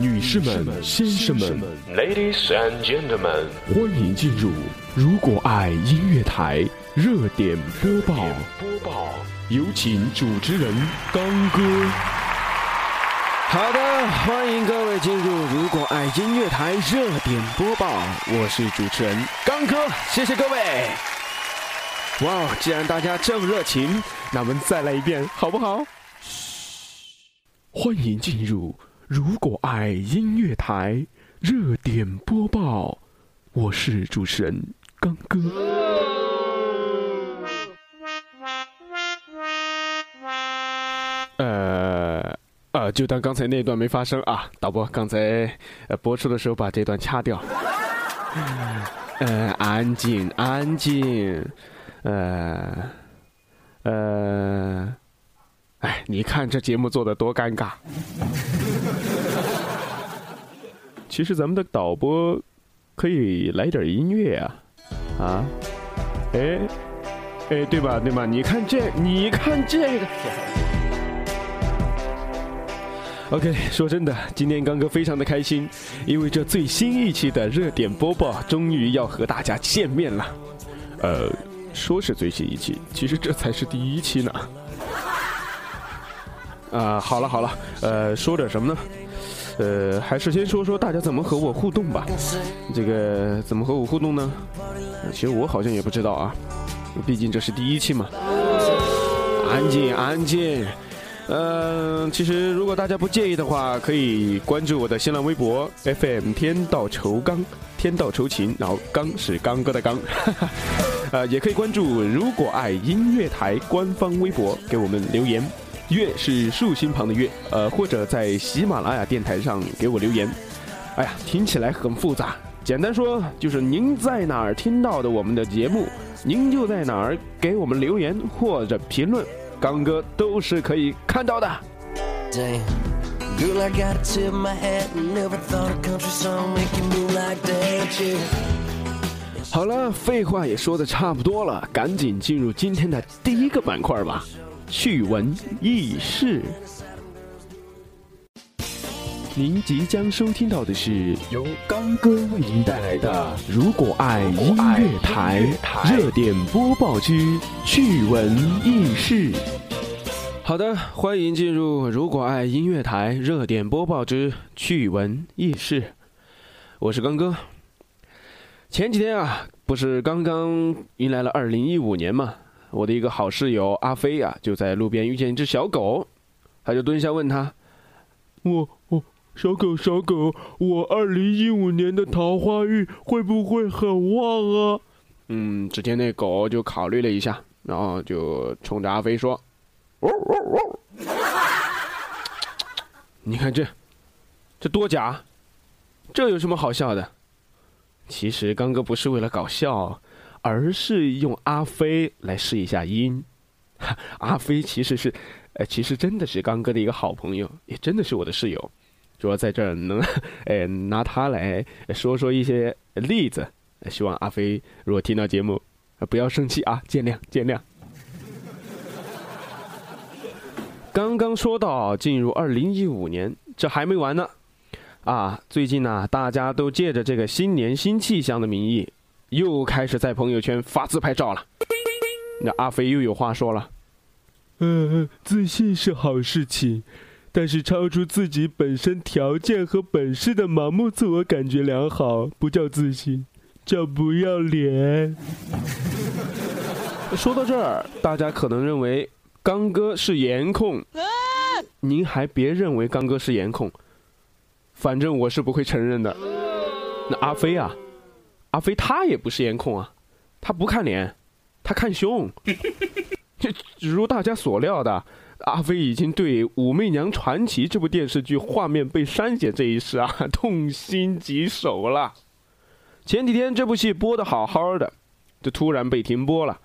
女士们、先生们，Ladies and gentlemen，欢迎进入《如果爱音乐台》热点播报。播报，有请主持人刚哥。好的，欢迎各位进入《如果爱音乐台》热点播报，我是主持人刚哥，谢谢各位。哇，既然大家这么热情，那我们再来一遍好不好？欢迎进入《如果爱音乐台》热点播报，我是主持人刚哥。呃，呃，就当刚才那段没发生啊，导播刚才呃播出的时候把这段掐掉。呃，安静，安静。呃，呃，哎，你看这节目做的多尴尬。其实咱们的导播可以来点音乐啊，啊，哎，哎，对吧，对吧？你看这，你看这个。OK，说真的，今天刚哥非常的开心，因为这最新一期的热点播报终于要和大家见面了，呃。说是最新一期，其实这才是第一期呢。啊，好了好了，呃，说点什么呢？呃，还是先说说大家怎么和我互动吧。这个怎么和我互动呢？其实我好像也不知道啊，毕竟这是第一期嘛。安静安静。嗯，其实如果大家不介意的话，可以关注我的新浪微博 FM 天道酬刚，天道酬勤，然后刚是刚哥的刚。呃，也可以关注“如果爱音乐台”官方微博，给我们留言。月是竖心旁的月，呃，或者在喜马拉雅电台上给我留言。哎呀，听起来很复杂，简单说就是您在哪儿听到的我们的节目，您就在哪儿给我们留言或者评论，刚哥都是可以看到的。好了，废话也说的差不多了，赶紧进入今天的第一个板块吧。趣闻轶事，您即将收听到的是由刚哥为您带来的《如果爱音乐台》热点播报之趣闻轶事。好的，欢迎进入《如果爱音乐台》热点播报之趣闻轶事，我是刚哥。前几天啊，不是刚刚迎来了二零一五年嘛？我的一个好室友阿飞啊，就在路边遇见一只小狗，他就蹲下问他：“我我小狗小狗，我二零一五年的桃花运会不会很旺啊？”嗯，只见那狗就考虑了一下，然后就冲着阿飞说：“你看这，这多假，这有什么好笑的？”其实刚哥不是为了搞笑，而是用阿飞来试一下音。阿飞其实是，呃，其实真的是刚哥的一个好朋友，也真的是我的室友。主要在这儿能，哎，拿他来说说一些例子。希望阿飞如果听到节目，不要生气啊，见谅见谅。刚刚说到进入二零一五年，这还没完呢。啊，最近呢，大家都借着这个新年新气象的名义，又开始在朋友圈发自拍照了。那阿飞又有话说了：“嗯，自信是好事情，但是超出自己本身条件和本事的盲目自我感觉良好，不叫自信，叫不要脸。”说到这儿，大家可能认为刚哥是颜控，您还别认为刚哥是颜控。反正我是不会承认的。那阿飞啊，阿飞他也不是颜控啊，他不看脸，他看胸。就如大家所料的，阿飞已经对《武媚娘传奇》这部电视剧画面被删减这一事啊，痛心疾首了。前几天这部戏播的好好的，就突然被停播了。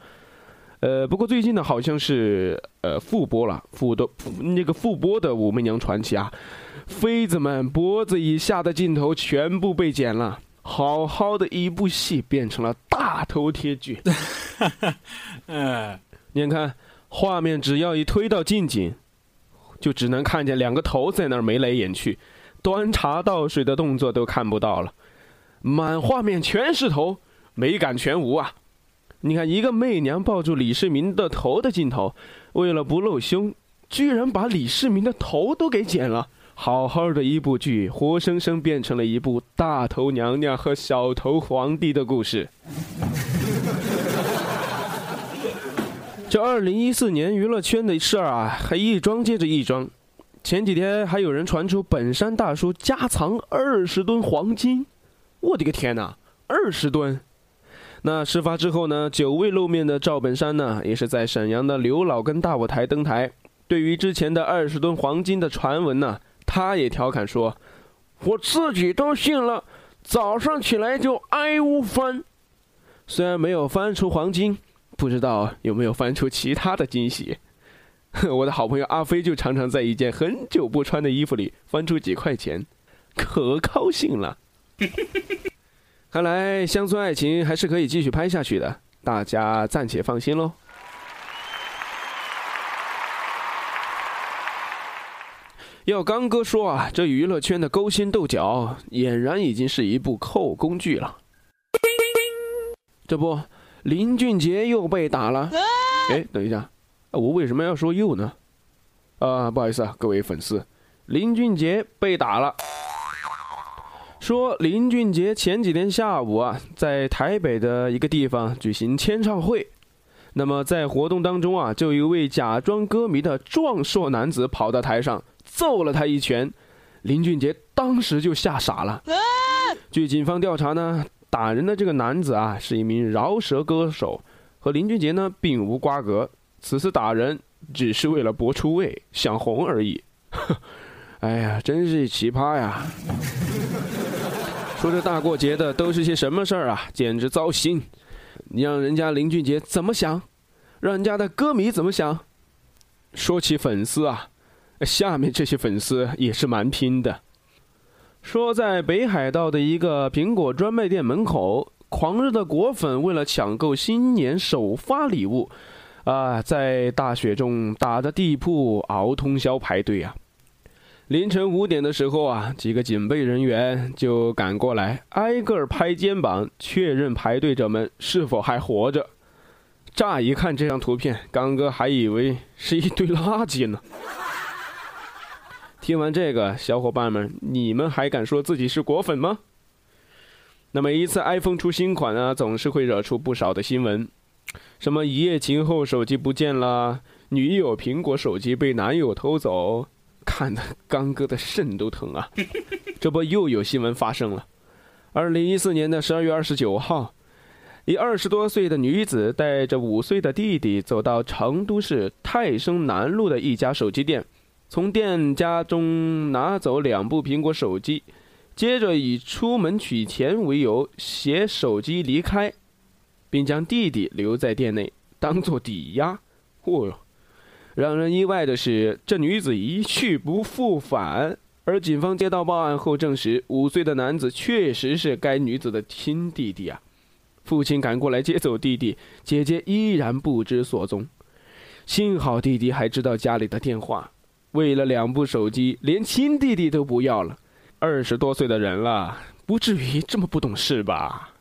呃，不过最近呢，好像是呃复播了，复的那个复播的《武媚娘传奇》啊。妃子们脖子以下的镜头全部被剪了，好好的一部戏变成了大头贴剧。嗯，你看，画面只要一推到近景，就只能看见两个头在那儿眉来眼去，端茶倒水的动作都看不到了，满画面全是头，美感全无啊！你看，一个媚娘抱住李世民的头的镜头，为了不露胸，居然把李世民的头都给剪了。好好的一部剧，活生生变成了一部大头娘娘和小头皇帝的故事。这二零一四年娱乐圈的事儿啊，还一桩接着一桩。前几天还有人传出本山大叔家藏二十吨黄金，我的个天哪，二十吨！那事发之后呢，久未露面的赵本山呢，也是在沈阳的刘老根大舞台登台。对于之前的二十吨黄金的传闻呢，他也调侃说：“我自己都信了，早上起来就挨屋翻。”虽然没有翻出黄金。不知道有没有翻出其他的惊喜？我的好朋友阿飞就常常在一件很久不穿的衣服里翻出几块钱，可高兴了。看来乡村爱情还是可以继续拍下去的，大家暂且放心喽。要刚哥说啊，这娱乐圈的勾心斗角俨然已经是一部扣工具了。这不。林俊杰又被打了，哎，等一下，我为什么要说又呢？啊，不好意思啊，各位粉丝，林俊杰被打了。说林俊杰前几天下午啊，在台北的一个地方举行签唱会，那么在活动当中啊，就一位假装歌迷的壮硕男子跑到台上揍了他一拳，林俊杰当时就吓傻了。据警方调查呢。打人的这个男子啊，是一名饶舌歌手，和林俊杰呢并无瓜葛。此次打人只是为了博出位、想红而已。哎呀，真是奇葩呀！说这大过节的都是些什么事儿啊？简直糟心！你让人家林俊杰怎么想？让人家的歌迷怎么想？说起粉丝啊，下面这些粉丝也是蛮拼的。说，在北海道的一个苹果专卖店门口，狂热的果粉为了抢购新年首发礼物，啊，在大雪中打着地铺熬通宵排队啊。凌晨五点的时候啊，几个警备人员就赶过来，挨个拍肩膀，确认排队者们是否还活着。乍一看这张图片，刚哥还以为是一堆垃圾呢。听完这个，小伙伴们，你们还敢说自己是果粉吗？那么一次 iPhone 出新款呢，总是会惹出不少的新闻，什么一夜情后手机不见了，女友苹果手机被男友偷走，看得刚哥的肾都疼啊！这不又有新闻发生了。二零一四年的十二月二十九号，一二十多岁的女子带着五岁的弟弟走到成都市泰升南路的一家手机店。从店家中拿走两部苹果手机，接着以出门取钱为由携手机离开，并将弟弟留在店内当做抵押。嚯哟！让人意外的是，这女子一去不复返。而警方接到报案后证实，五岁的男子确实是该女子的亲弟弟啊！父亲赶过来接走弟弟，姐姐依然不知所踪。幸好弟弟还知道家里的电话。为了两部手机，连亲弟弟都不要了。二十多岁的人了，不至于这么不懂事吧？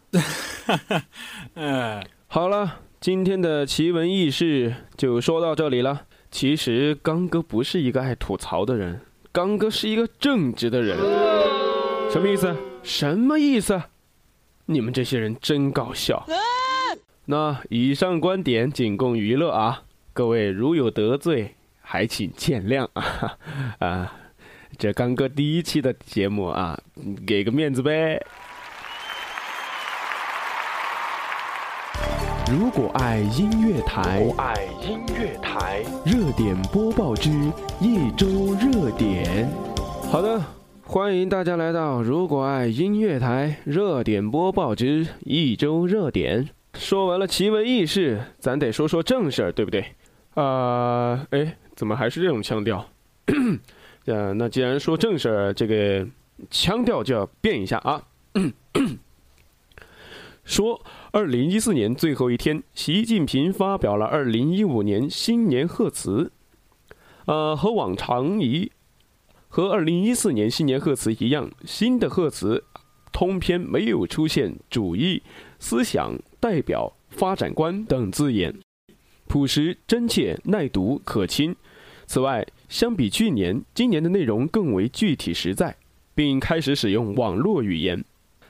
嗯，好了，今天的奇闻异事就说到这里了。其实刚哥不是一个爱吐槽的人，刚哥是一个正直的人。什么意思？什么意思？你们这些人真搞笑。那以上观点仅供娱乐啊，各位如有得罪。还请见谅啊 啊！这刚哥第一期的节目啊，给个面子呗。如果爱音乐台，爱音乐台，热点播报之一周热点。好的，欢迎大家来到如果爱音乐台热点播报之一周热点。说完了奇闻异事，咱得说说正事儿，对不对？啊，哎。怎么还是这种腔调？呃，那既然说正事儿，这个腔调就要变一下啊。说，二零一四年最后一天，习近平发表了二零一五年新年贺词。呃，和往常一，和二零一四年新年贺词一样，新的贺词通篇没有出现主义、思想、代表、发展观等字眼，朴实、真切、耐读、可亲。此外，相比去年，今年的内容更为具体实在，并开始使用网络语言。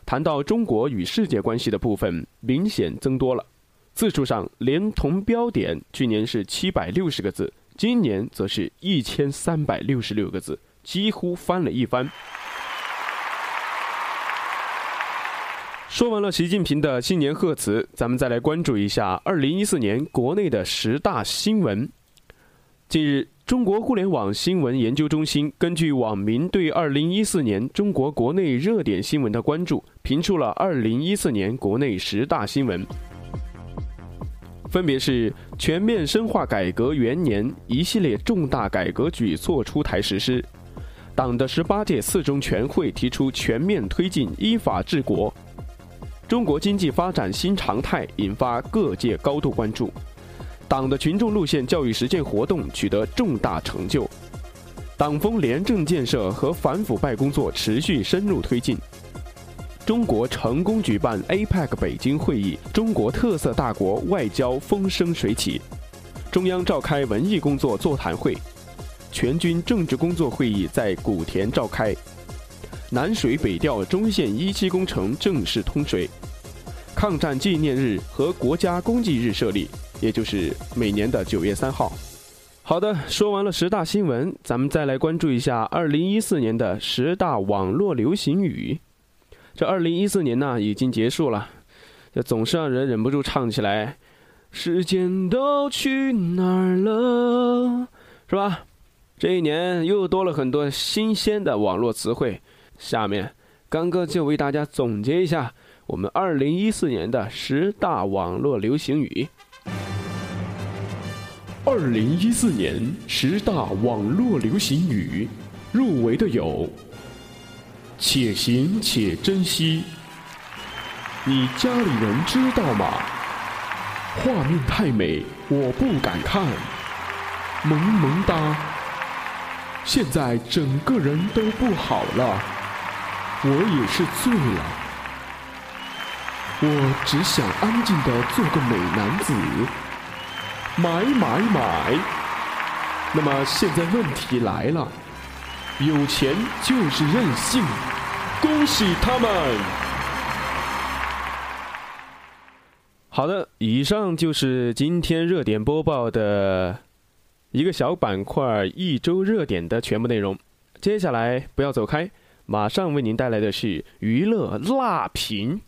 谈到中国与世界关系的部分，明显增多了。字数上，连同标点，去年是七百六十个字，今年则是一千三百六十六个字，几乎翻了一番。说完了习近平的新年贺词，咱们再来关注一下二零一四年国内的十大新闻。近日，中国互联网新闻研究中心根据网民对二零一四年中国国内热点新闻的关注，评出了二零一四年国内十大新闻。分别是全面深化改革元年一系列重大改革举措出台实施，党的十八届四中全会提出全面推进依法治国，中国经济发展新常态引发各界高度关注，党的群众路线教育实践活动取得重大成就，党风廉政建设和反腐败工作持续深入推进。中国成功举办 APEC 北京会议，中国特色大国外交风生水起。中央召开文艺工作座谈会，全军政治工作会议在古田召开。南水北调中线一期工程正式通水。抗战纪念日和国家公祭日设立，也就是每年的九月三号。好的，说完了十大新闻，咱们再来关注一下二零一四年的十大网络流行语。这二零一四年呢已经结束了，这总是让人忍不住唱起来。时间都去哪儿了，是吧？这一年又多了很多新鲜的网络词汇。下面，刚哥就为大家总结一下我们二零一四年的十大网络流行语。二零一四年十大网络流行语入围的有。且行且珍惜。你家里人知道吗？画面太美，我不敢看。萌萌哒。现在整个人都不好了，我也是醉了。我只想安静的做个美男子。买买买。那么现在问题来了。有钱就是任性，恭喜他们！好的，以上就是今天热点播报的一个小板块——一周热点的全部内容。接下来不要走开，马上为您带来的是娱乐辣评。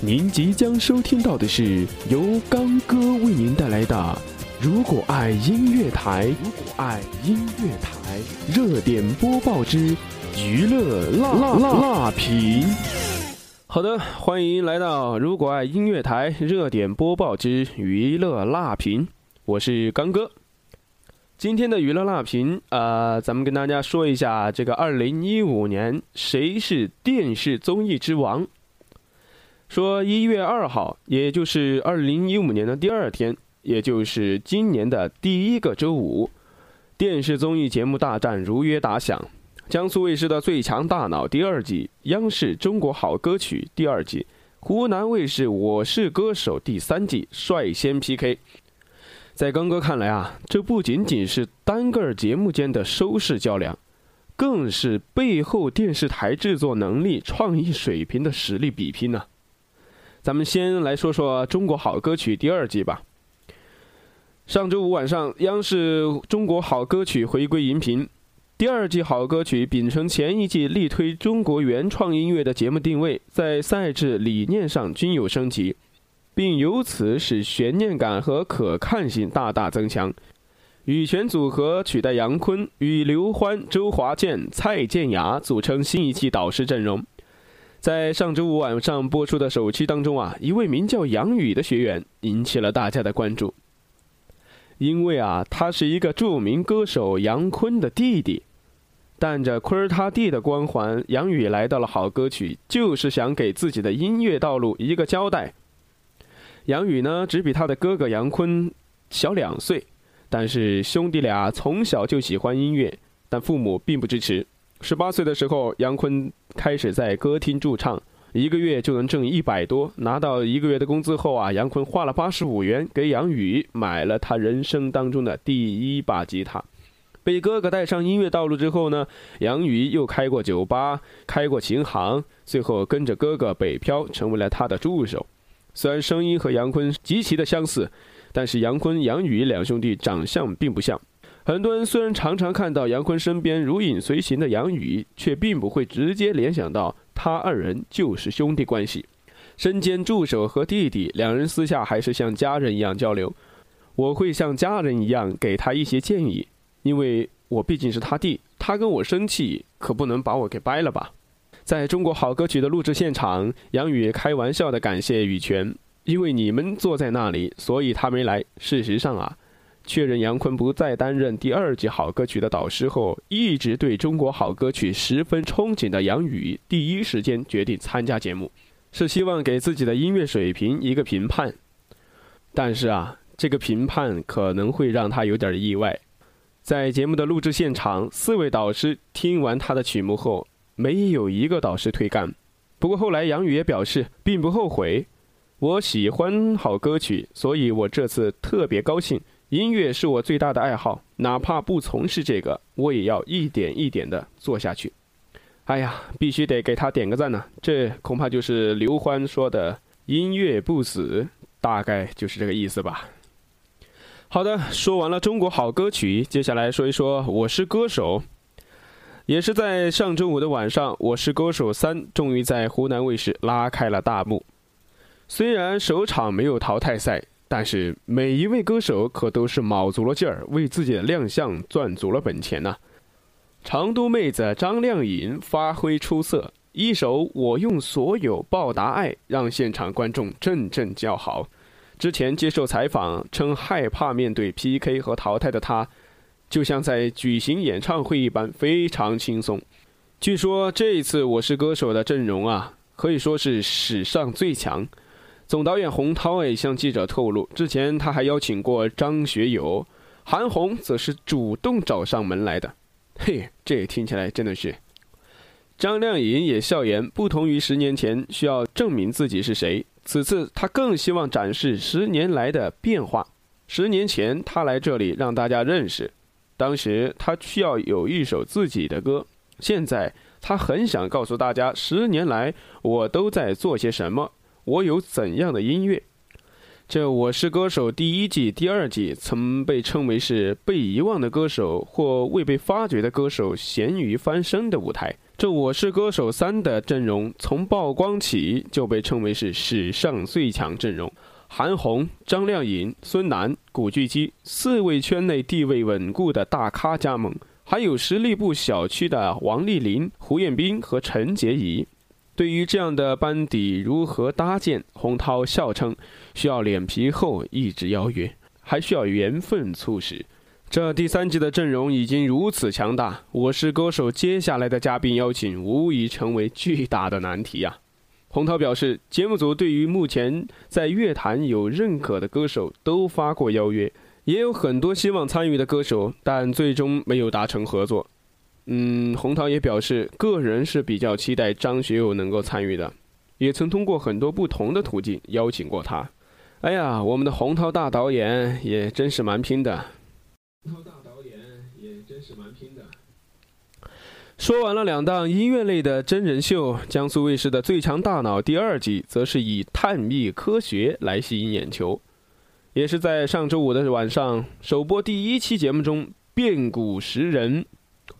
您即将收听到的是由刚哥为您带来的。如果爱音乐台，如果爱音乐台，热点播报之娱乐辣辣辣评。好的，欢迎来到如果爱音乐台热点播报之娱乐辣评，我是刚哥。今天的娱乐辣评，呃，咱们跟大家说一下这个二零一五年谁是电视综艺之王。说一月二号，也就是二零一五年的第二天。也就是今年的第一个周五，电视综艺节目大战如约打响。江苏卫视的《最强大脑》第二季，央视《中国好歌曲》第二季，湖南卫视《我是歌手》第三季率先 PK。在刚哥看来啊，这不仅仅是单个节目间的收视较量，更是背后电视台制作能力、创意水平的实力比拼呢。咱们先来说说《中国好歌曲》第二季吧。上周五晚上，央视《中国好歌曲》回归荧屏。第二季好歌曲秉承前一季力推中国原创音乐的节目定位，在赛制理念上均有升级，并由此使悬念感和可看性大大增强。羽泉组合取代杨坤，与刘欢、周华健、蔡健雅组成新一季导师阵容。在上周五晚上播出的首期当中啊，一位名叫杨宇的学员引起了大家的关注。因为啊，他是一个著名歌手杨坤的弟弟，但着坤儿他弟的光环，杨宇来到了好歌曲，就是想给自己的音乐道路一个交代。杨宇呢，只比他的哥哥杨坤小两岁，但是兄弟俩从小就喜欢音乐，但父母并不支持。十八岁的时候，杨坤开始在歌厅驻唱，一个月就能挣一百多。拿到一个月的工资后啊，杨坤花了八十五元给杨宇买了他人生当中的第一把吉他。被哥哥带上音乐道路之后呢，杨宇又开过酒吧，开过琴行，最后跟着哥哥北漂，成为了他的助手。虽然声音和杨坤极其的相似，但是杨坤、杨宇两兄弟长相并不像。很多人虽然常常看到杨坤身边如影随形的杨宇，却并不会直接联想到他二人就是兄弟关系。身兼助手和弟弟，两人私下还是像家人一样交流。我会像家人一样给他一些建议。因为我毕竟是他弟，他跟我生气，可不能把我给掰了吧？在中国好歌曲的录制现场，杨宇开玩笑的感谢羽泉，因为你们坐在那里，所以他没来。事实上啊，确认杨坤不再担任第二季好歌曲的导师后，一直对中国好歌曲十分憧憬的杨宇，第一时间决定参加节目，是希望给自己的音乐水平一个评判。但是啊，这个评判可能会让他有点意外。在节目的录制现场，四位导师听完他的曲目后，没有一个导师推干。不过后来杨宇也表示，并不后悔。我喜欢好歌曲，所以我这次特别高兴。音乐是我最大的爱好，哪怕不从事这个，我也要一点一点的做下去。哎呀，必须得给他点个赞呢！这恐怕就是刘欢说的“音乐不死”，大概就是这个意思吧。好的，说完了中国好歌曲，接下来说一说《我是歌手》。也是在上周五的晚上，《我是歌手三》终于在湖南卫视拉开了大幕。虽然首场没有淘汰赛，但是每一位歌手可都是卯足了劲儿，为自己的亮相赚足了本钱呐。成都妹子张靓颖发挥出色，一首《我用所有报答爱》让现场观众阵阵叫好。之前接受采访称害怕面对 PK 和淘汰的她，就像在举行演唱会一般非常轻松。据说这一次《我是歌手》的阵容啊，可以说是史上最强。总导演洪涛也向记者透露，之前他还邀请过张学友，韩红则是主动找上门来的。嘿，这听起来真的是。张靓颖也笑言，不同于十年前需要证明自己是谁。此次他更希望展示十年来的变化。十年前他来这里让大家认识，当时他需要有一首自己的歌。现在他很想告诉大家，十年来我都在做些什么，我有怎样的音乐。这《我是歌手》第一季、第二季曾被称为是被遗忘的歌手或未被发掘的歌手咸鱼翻身的舞台。这《我是歌手三》的阵容从曝光起就被称为是史上最强阵容，韩红、张靓颖、孙楠、古巨基四位圈内地位稳固的大咖加盟，还有实力不小区的王丽玲、胡彦斌和陈洁仪。对于这样的班底如何搭建，洪涛笑称：“需要脸皮厚，一直邀约，还需要缘分促使。”这第三季的阵容已经如此强大，我是歌手接下来的嘉宾邀请无疑成为巨大的难题啊！洪涛表示，节目组对于目前在乐坛有认可的歌手都发过邀约，也有很多希望参与的歌手，但最终没有达成合作。嗯，洪涛也表示，个人是比较期待张学友能够参与的，也曾通过很多不同的途径邀请过他。哎呀，我们的洪涛大导演也真是蛮拼的。说完了两档音乐类的真人秀，江苏卫视的《最强大脑》第二季则是以探秘科学来吸引眼球，也是在上周五的晚上首播第一期节目中，变古识人、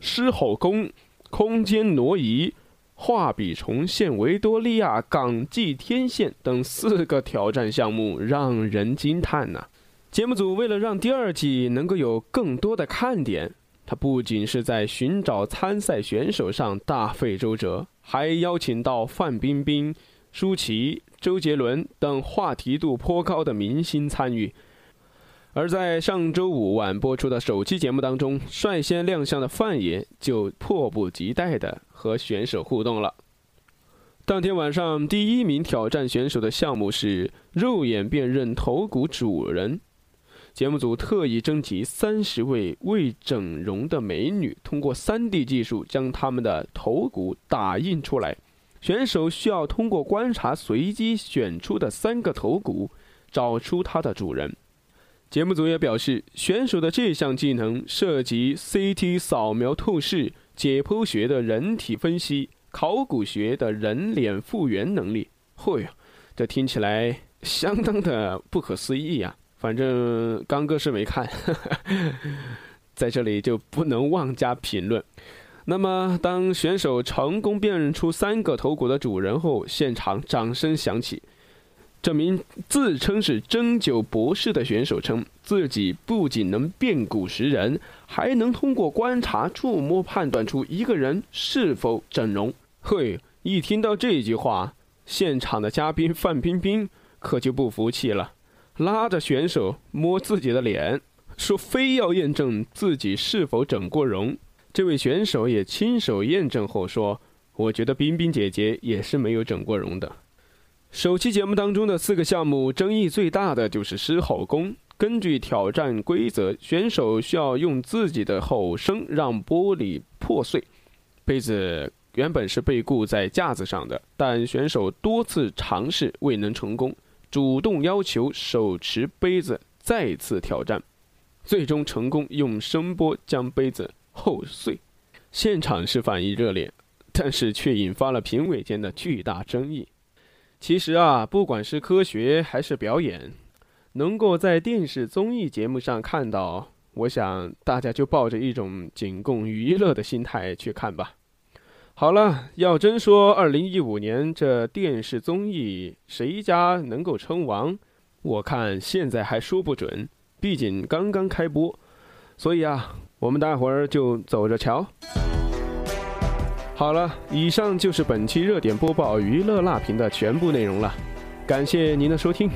狮吼功、空间挪移、画笔重现维多利亚港际天线等四个挑战项目，让人惊叹呐。节目组为了让第二季能够有更多的看点，他不仅是在寻找参赛选手上大费周折，还邀请到范冰冰、舒淇、周杰伦等话题度颇高的明星参与。而在上周五晚播出的首期节目当中，率先亮相的范爷就迫不及待地和选手互动了。当天晚上，第一名挑战选手的项目是肉眼辨认头骨主人。节目组特意征集三十位未整容的美女，通过 3D 技术将她们的头骨打印出来。选手需要通过观察随机选出的三个头骨，找出它的主人。节目组也表示，选手的这项技能涉及 CT 扫描透视、解剖学的人体分析、考古学的人脸复原能力。嚯哟，这听起来相当的不可思议呀！反正刚哥是没看，在这里就不能妄加评论。那么，当选手成功辨认出三个头骨的主人后，现场掌声响起。这名自称是针灸博士的选手称，自己不仅能辨骨识人，还能通过观察、触摸判断出一个人是否整容。嘿，一听到这句话，现场的嘉宾范冰冰可就不服气了。拉着选手摸自己的脸，说非要验证自己是否整过容。这位选手也亲手验证后说：“我觉得冰冰姐姐也是没有整过容的。”首期节目当中的四个项目，争议最大的就是狮吼功。根据挑战规则，选手需要用自己的吼声让玻璃破碎。杯子原本是被固在架子上的，但选手多次尝试未能成功。主动要求手持杯子再次挑战，最终成功用声波将杯子后碎。现场是反应热烈，但是却引发了评委间的巨大争议。其实啊，不管是科学还是表演，能够在电视综艺节目上看到，我想大家就抱着一种仅供娱乐的心态去看吧。好了，要真说二零一五年这电视综艺谁家能够称王，我看现在还说不准，毕竟刚刚开播。所以啊，我们待会儿就走着瞧。好了，以上就是本期热点播报娱乐辣评的全部内容了，感谢您的收听。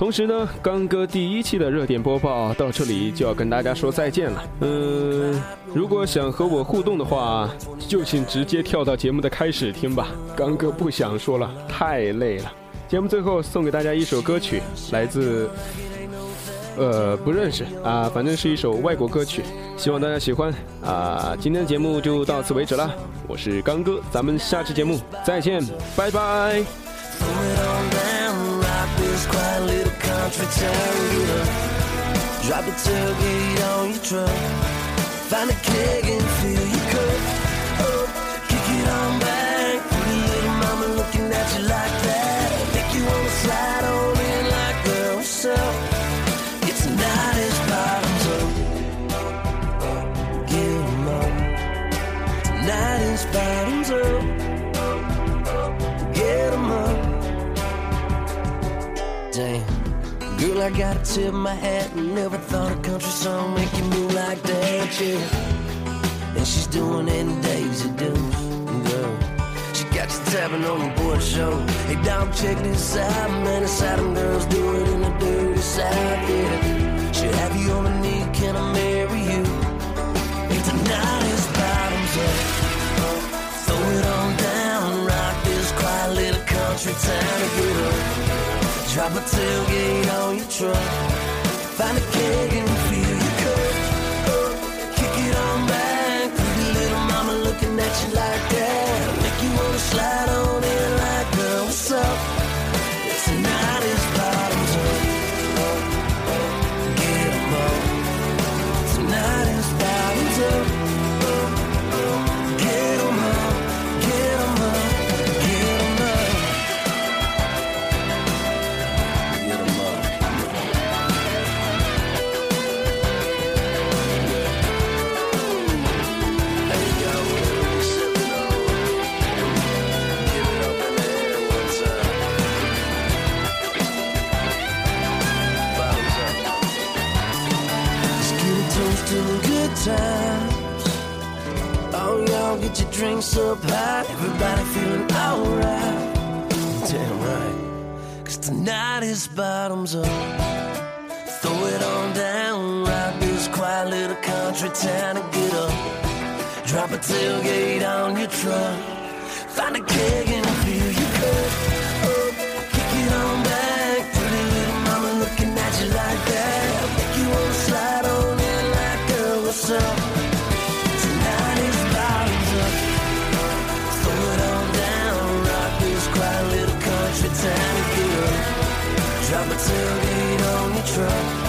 同时呢，刚哥第一期的热点播报到这里就要跟大家说再见了。嗯，如果想和我互动的话，就请直接跳到节目的开始听吧。刚哥不想说了，太累了。节目最后送给大家一首歌曲，来自，呃，不认识啊，反正是一首外国歌曲，希望大家喜欢啊。今天的节目就到此为止了，我是刚哥，咱们下期节目再见，拜拜。Get up, drop the tailgate on your truck, find a keg and fill your cup. Up, kick it on back, pretty little mama looking at you like that. Girl, I gotta tip my hat. Never thought a country song make you move like that, yeah. And she's doing it in Daisy Dukes, girl. She got you tapping on your board show. Hey, dog, check this out, man. It's how them girls do it in the dirty south, yeah. Should have you on a knee, can I marry you? Hey, tonight is bottoms up. Throw it on down, rock this quiet little country town to. Drop a tailgate on your truck. Find a keg and comes up. treasure